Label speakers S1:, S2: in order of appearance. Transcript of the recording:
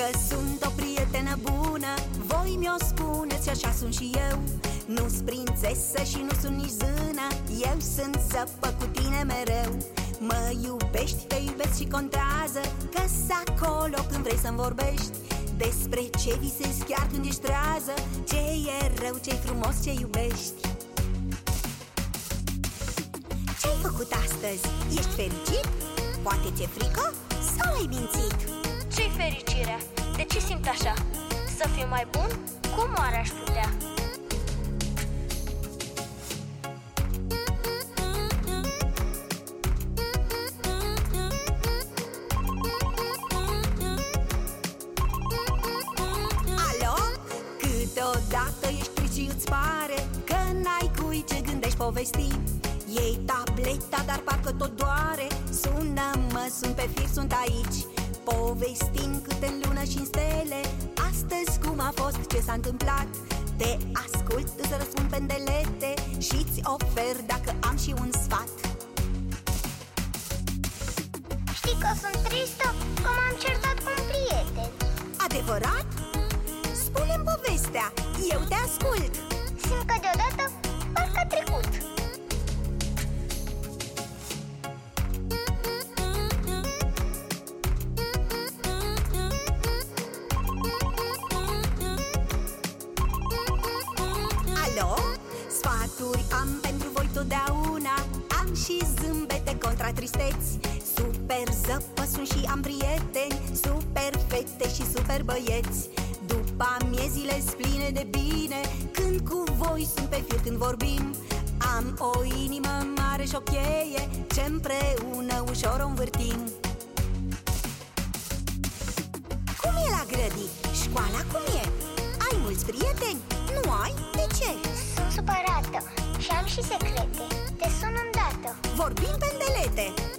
S1: că sunt o prietenă bună Voi mi-o spuneți și așa sunt și eu Nu-s prințesă și nu sunt nici zână Eu sunt zăpă cu tine mereu Mă iubești, te iubesc și contează că acolo când vrei să-mi vorbești Despre ce visezi chiar când ești trează Ce e rău, ce e frumos, ce iubești Ce-ai făcut astăzi? Ești fericit? Poate ți-e frică? Sau ai mințit?
S2: Ce-i fericirea? De ce simt așa? Să fiu mai bun? Cum oare aș putea?
S1: Alo? Câteodată ești trist și îți pare Că n-ai cui ce gândești povesti Iei tableta, dar parcă tot doare Sună-mă, sunt pe fir, sunt aici Povestim câte în lună și în ce s-a întâmplat. Te ascult, îți răspund pendelete Și-ți ofer dacă am și un sfat.
S3: Știi că sunt tristă că m-am certat cu un prieten.
S1: Adevărat? Spune-mi povestea, eu te ascult.
S3: Simt că deodată
S1: Sfaturi am pentru voi totdeauna Am și zâmbete contra tristeți Super zăpă sunt și am prieteni Super fete și super băieți După amiezile pline de bine Când cu voi sunt pe fir când vorbim Am o inimă mare și o cheie Ce împreună ușor o învârtim Cum e la grădii? Școala cum e? Ai mulți prieteni? Nu ai? Vorbim pe îndelete!